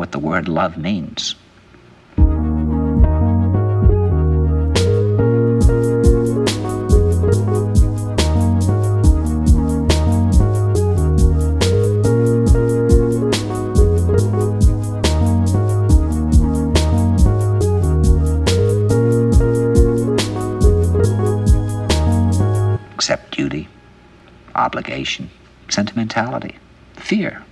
what the word love means. Accept duty, obligation, sentimentality, fear,